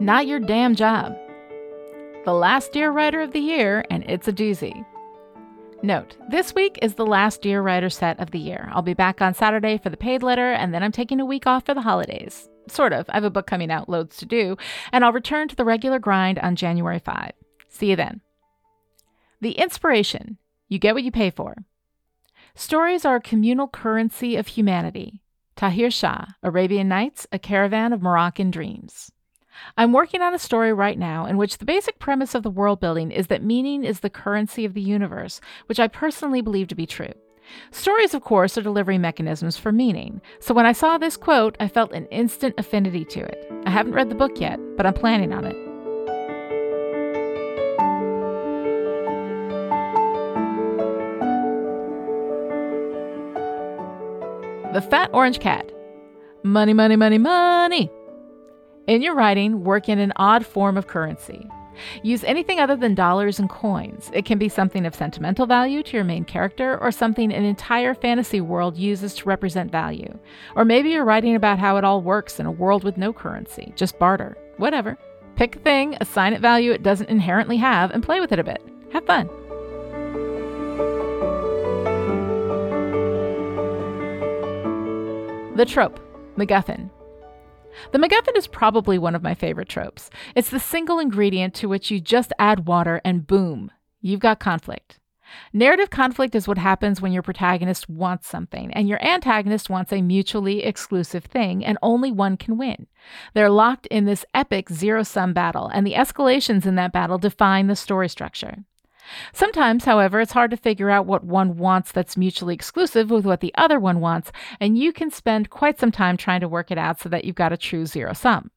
Not your damn job. The last Dear Writer of the year, and it's a doozy. Note, this week is the last Dear Writer set of the year. I'll be back on Saturday for the paid letter, and then I'm taking a week off for the holidays. Sort of. I have a book coming out, loads to do, and I'll return to the regular grind on January 5. See you then. The inspiration you get what you pay for. Stories are a communal currency of humanity. Tahir Shah, Arabian Nights, A Caravan of Moroccan Dreams. I'm working on a story right now in which the basic premise of the world building is that meaning is the currency of the universe, which I personally believe to be true. Stories, of course, are delivery mechanisms for meaning, so when I saw this quote, I felt an instant affinity to it. I haven't read the book yet, but I'm planning on it. The Fat Orange Cat. Money, money, money, money. In your writing, work in an odd form of currency. Use anything other than dollars and coins. It can be something of sentimental value to your main character, or something an entire fantasy world uses to represent value. Or maybe you're writing about how it all works in a world with no currency, just barter. Whatever. Pick a thing, assign it value it doesn't inherently have, and play with it a bit. Have fun. The trope MacGuffin. The MacGuffin is probably one of my favorite tropes. It's the single ingredient to which you just add water and boom, you've got conflict. Narrative conflict is what happens when your protagonist wants something and your antagonist wants a mutually exclusive thing, and only one can win. They're locked in this epic zero sum battle, and the escalations in that battle define the story structure. Sometimes, however, it's hard to figure out what one wants that's mutually exclusive with what the other one wants, and you can spend quite some time trying to work it out so that you've got a true zero sum.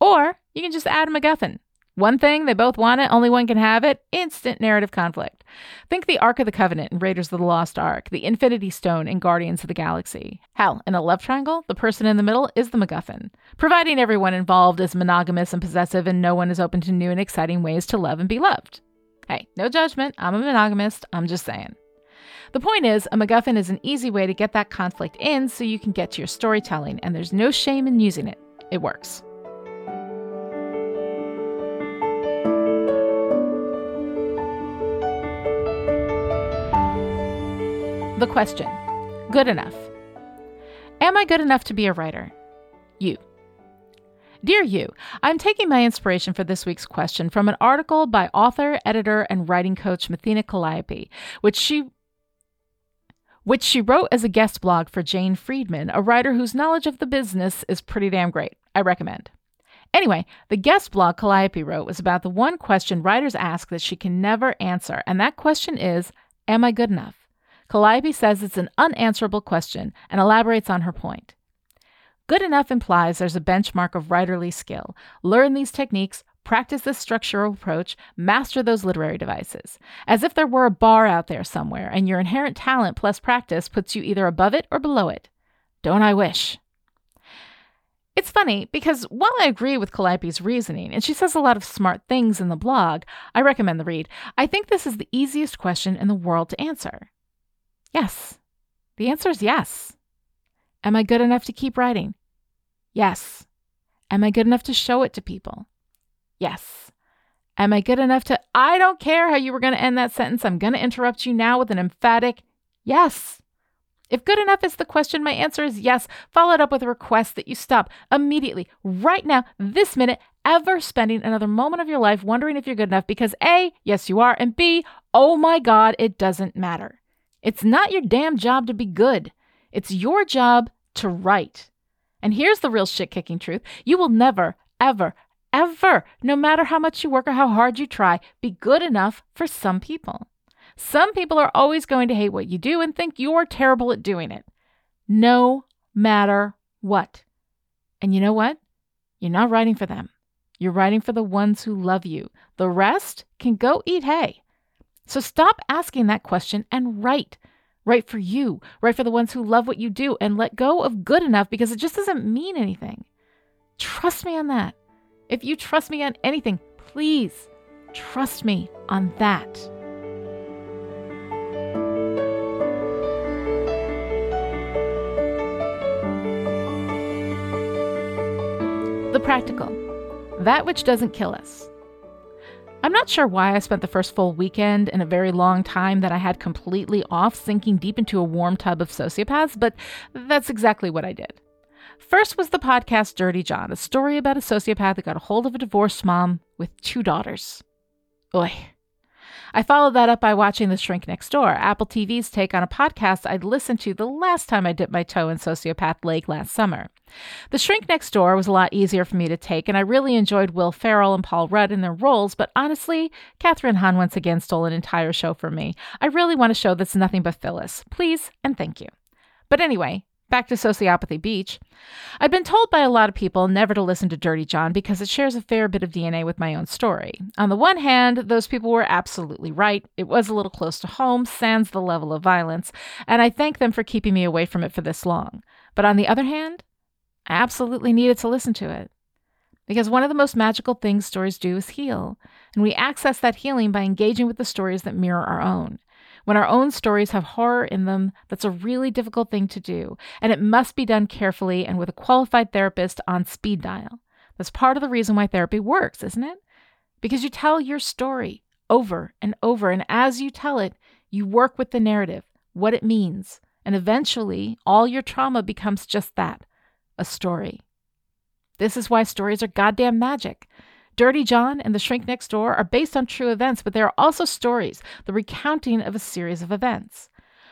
Or you can just add a MacGuffin. One thing, they both want it, only one can have it, instant narrative conflict. Think the Ark of the Covenant in Raiders of the Lost Ark, the Infinity Stone in Guardians of the Galaxy. Hell, in a love triangle, the person in the middle is the MacGuffin, providing everyone involved is monogamous and possessive and no one is open to new and exciting ways to love and be loved. Hey, no judgment. I'm a monogamist. I'm just saying. The point is, a MacGuffin is an easy way to get that conflict in so you can get to your storytelling, and there's no shame in using it. It works. The question Good enough. Am I good enough to be a writer? You. Dear you, I'm taking my inspiration for this week's question from an article by author, editor, and writing coach Mathina Calliope, which she which she wrote as a guest blog for Jane Friedman, a writer whose knowledge of the business is pretty damn great. I recommend. Anyway, the guest blog Calliope wrote was about the one question writers ask that she can never answer, and that question is Am I good enough? Calliope says it's an unanswerable question and elaborates on her point. Good enough implies there's a benchmark of writerly skill. Learn these techniques, practice this structural approach, master those literary devices. As if there were a bar out there somewhere, and your inherent talent plus practice puts you either above it or below it. Don't I wish? It's funny because while I agree with Calliope's reasoning, and she says a lot of smart things in the blog, I recommend the read, I think this is the easiest question in the world to answer. Yes. The answer is yes. Am I good enough to keep writing? Yes. Am I good enough to show it to people? Yes. Am I good enough to? I don't care how you were going to end that sentence. I'm going to interrupt you now with an emphatic yes. If good enough is the question, my answer is yes, followed up with a request that you stop immediately, right now, this minute, ever spending another moment of your life wondering if you're good enough because A, yes, you are, and B, oh my God, it doesn't matter. It's not your damn job to be good. It's your job to write. And here's the real shit kicking truth you will never, ever, ever, no matter how much you work or how hard you try, be good enough for some people. Some people are always going to hate what you do and think you're terrible at doing it, no matter what. And you know what? You're not writing for them. You're writing for the ones who love you. The rest can go eat hay. So stop asking that question and write. Write for you, right for the ones who love what you do, and let go of good enough because it just doesn't mean anything. Trust me on that. If you trust me on anything, please trust me on that. The practical. That Which Doesn't Kill Us. I'm not sure why I spent the first full weekend in a very long time that I had completely off sinking deep into a warm tub of sociopaths, but that's exactly what I did. First was the podcast Dirty John, a story about a sociopath that got a hold of a divorced mom with two daughters. Oi. I followed that up by watching The Shrink Next Door, Apple TV's take on a podcast I'd listened to the last time I dipped my toe in Sociopath Lake last summer. The Shrink Next Door was a lot easier for me to take, and I really enjoyed Will Ferrell and Paul Rudd in their roles, but honestly, Kathryn Hahn once again stole an entire show from me. I really want a show that's nothing but Phyllis. Please and thank you. But anyway, Back to Sociopathy Beach. I've been told by a lot of people never to listen to Dirty John because it shares a fair bit of DNA with my own story. On the one hand, those people were absolutely right. It was a little close to home, sans the level of violence, and I thank them for keeping me away from it for this long. But on the other hand, I absolutely needed to listen to it. Because one of the most magical things stories do is heal, and we access that healing by engaging with the stories that mirror our own. When our own stories have horror in them, that's a really difficult thing to do, and it must be done carefully and with a qualified therapist on speed dial. That's part of the reason why therapy works, isn't it? Because you tell your story over and over, and as you tell it, you work with the narrative, what it means, and eventually all your trauma becomes just that a story. This is why stories are goddamn magic. Dirty John and The Shrink Next Door are based on true events, but they are also stories, the recounting of a series of events.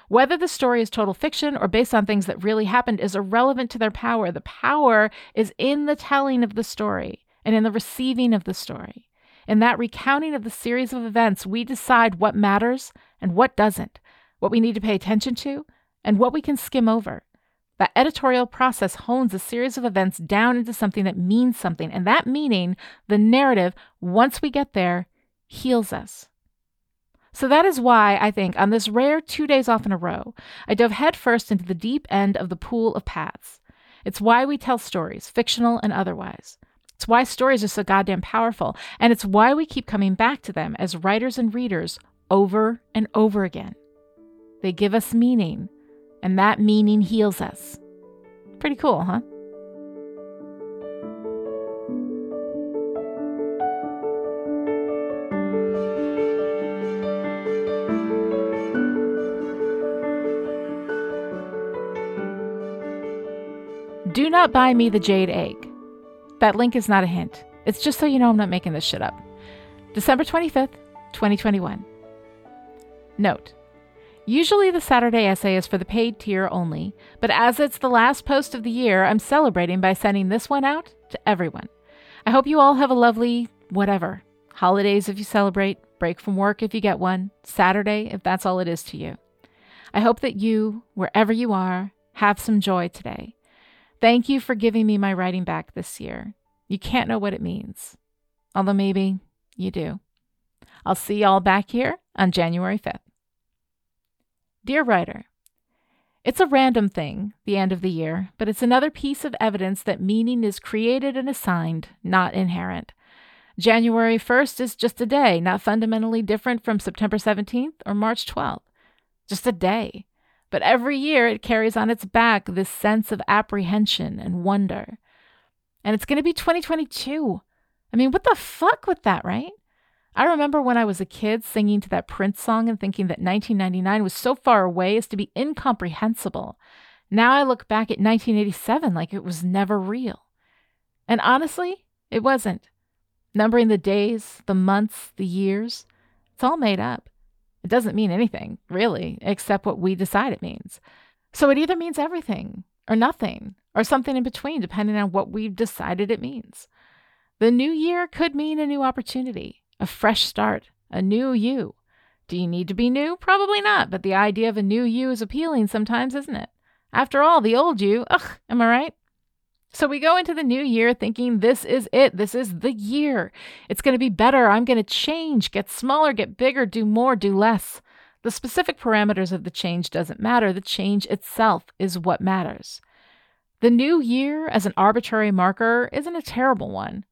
Whether the story is total fiction or based on things that really happened is irrelevant to their power. The power is in the telling of the story and in the receiving of the story. In that recounting of the series of events, we decide what matters and what doesn't, what we need to pay attention to, and what we can skim over. That editorial process hones a series of events down into something that means something, and that meaning, the narrative, once we get there, heals us. So that is why I think on this rare two days off in a row, I dove headfirst into the deep end of the pool of paths. It's why we tell stories, fictional and otherwise. It's why stories are so goddamn powerful, and it's why we keep coming back to them as writers and readers over and over again. They give us meaning, and that meaning heals us. Pretty cool, huh? Do not buy me the jade egg. That link is not a hint. It's just so you know I'm not making this shit up. December 25th, 2021. Note Usually, the Saturday essay is for the paid tier only, but as it's the last post of the year, I'm celebrating by sending this one out to everyone. I hope you all have a lovely whatever. Holidays if you celebrate, break from work if you get one, Saturday if that's all it is to you. I hope that you, wherever you are, have some joy today. Thank you for giving me my writing back this year. You can't know what it means. Although maybe you do. I'll see y'all back here on January 5th. Dear writer, it's a random thing, the end of the year, but it's another piece of evidence that meaning is created and assigned, not inherent. January 1st is just a day, not fundamentally different from September 17th or March 12th. Just a day. But every year it carries on its back this sense of apprehension and wonder. And it's going to be 2022. I mean, what the fuck with that, right? I remember when I was a kid singing to that Prince song and thinking that 1999 was so far away as to be incomprehensible. Now I look back at 1987 like it was never real. And honestly, it wasn't. Numbering the days, the months, the years, it's all made up. It doesn't mean anything, really, except what we decide it means. So it either means everything or nothing or something in between, depending on what we've decided it means. The new year could mean a new opportunity, a fresh start, a new you. Do you need to be new? Probably not, but the idea of a new you is appealing sometimes, isn't it? After all, the old you, ugh, am I right? So we go into the new year thinking this is it. This is the year. It's going to be better. I'm going to change, get smaller, get bigger, do more, do less. The specific parameters of the change doesn't matter. The change itself is what matters. The new year as an arbitrary marker isn't a terrible one.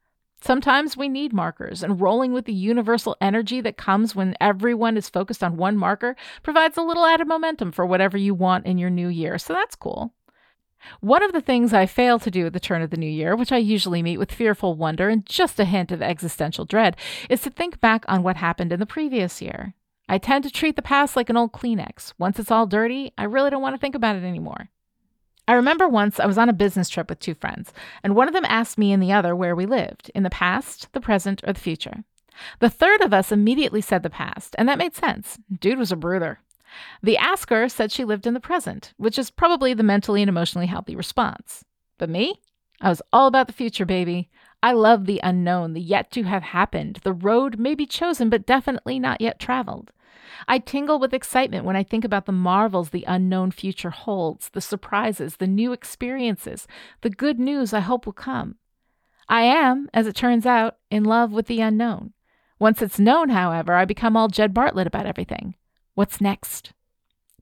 Sometimes we need markers, and rolling with the universal energy that comes when everyone is focused on one marker provides a little added momentum for whatever you want in your new year. So that's cool. One of the things I fail to do at the turn of the new year, which I usually meet with fearful wonder and just a hint of existential dread, is to think back on what happened in the previous year. I tend to treat the past like an old Kleenex. Once it's all dirty, I really don't want to think about it anymore. I remember once I was on a business trip with two friends, and one of them asked me and the other where we lived in the past, the present, or the future. The third of us immediately said the past, and that made sense. Dude was a brother. The asker said she lived in the present, which is probably the mentally and emotionally healthy response. But me? I was all about the future, baby. I love the unknown, the yet to have happened, the road may be chosen but definitely not yet traveled. I tingle with excitement when I think about the marvels the unknown future holds, the surprises, the new experiences, the good news I hope will come. I am, as it turns out, in love with the unknown. Once it's known, however, I become all Jed Bartlet about everything. What's next?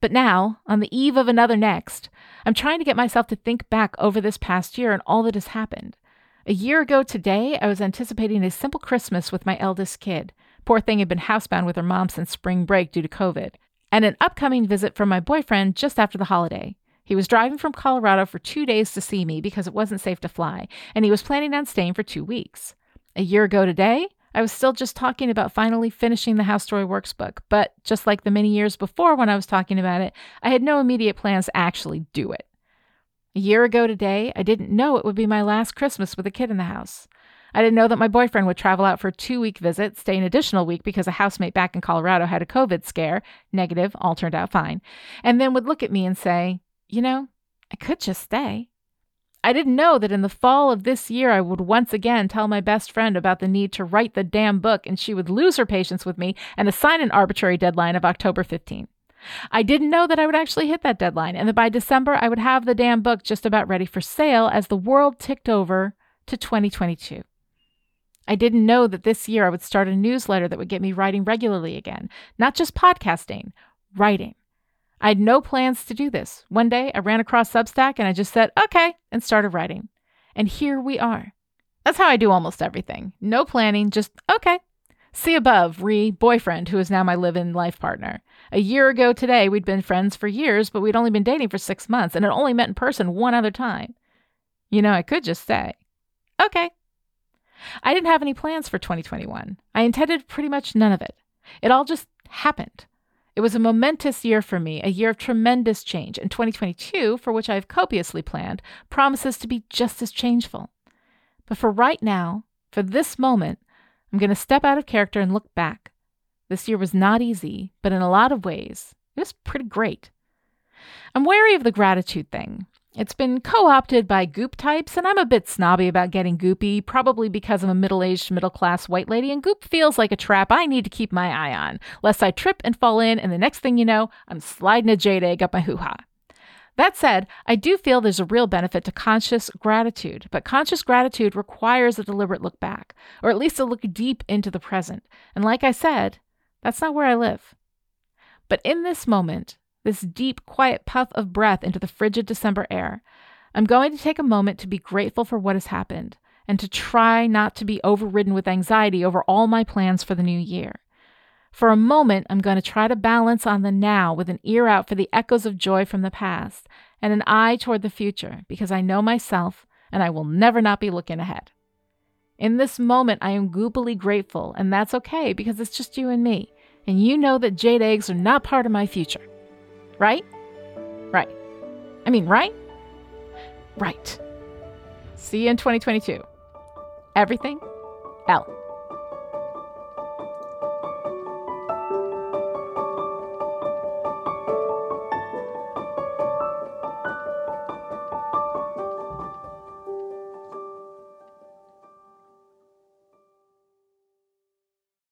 But now, on the eve of another next, I'm trying to get myself to think back over this past year and all that has happened. A year ago today, I was anticipating a simple Christmas with my eldest kid. Poor thing had been housebound with her mom since spring break due to COVID, and an upcoming visit from my boyfriend just after the holiday. He was driving from Colorado for two days to see me because it wasn't safe to fly, and he was planning on staying for two weeks. A year ago today, I was still just talking about finally finishing the How Story Works book, but just like the many years before when I was talking about it, I had no immediate plans to actually do it. A year ago today, I didn't know it would be my last Christmas with a kid in the house. I didn't know that my boyfriend would travel out for a two week visit, stay an additional week because a housemate back in Colorado had a COVID scare, negative, all turned out fine, and then would look at me and say, You know, I could just stay. I didn't know that in the fall of this year I would once again tell my best friend about the need to write the damn book and she would lose her patience with me and assign an arbitrary deadline of October 15th. I didn't know that I would actually hit that deadline and that by December I would have the damn book just about ready for sale as the world ticked over to 2022. I didn't know that this year I would start a newsletter that would get me writing regularly again, not just podcasting, writing. I had no plans to do this. One day I ran across Substack and I just said, okay, and started writing. And here we are. That's how I do almost everything. No planning, just okay. See above, re boyfriend, who is now my live in life partner. A year ago today, we'd been friends for years, but we'd only been dating for six months and had only met in person one other time. You know, I could just say, okay. I didn't have any plans for 2021. I intended pretty much none of it. It all just happened. It was a momentous year for me, a year of tremendous change, and 2022, for which I have copiously planned, promises to be just as changeful. But for right now, for this moment, I'm going to step out of character and look back. This year was not easy, but in a lot of ways, it was pretty great. I'm wary of the gratitude thing. It's been co opted by goop types, and I'm a bit snobby about getting goopy, probably because I'm a middle aged, middle class white lady, and goop feels like a trap I need to keep my eye on, lest I trip and fall in, and the next thing you know, I'm sliding a jade egg up my hoo ha. That said, I do feel there's a real benefit to conscious gratitude, but conscious gratitude requires a deliberate look back, or at least a look deep into the present. And like I said, that's not where I live. But in this moment, this deep, quiet puff of breath into the frigid December air, I'm going to take a moment to be grateful for what has happened and to try not to be overridden with anxiety over all my plans for the new year. For a moment, I'm going to try to balance on the now with an ear out for the echoes of joy from the past and an eye toward the future because I know myself and I will never not be looking ahead. In this moment, I am goopily grateful, and that's okay because it's just you and me, and you know that jade eggs are not part of my future. Right? Right. I mean, right? Right. See you in 2022. Everything L.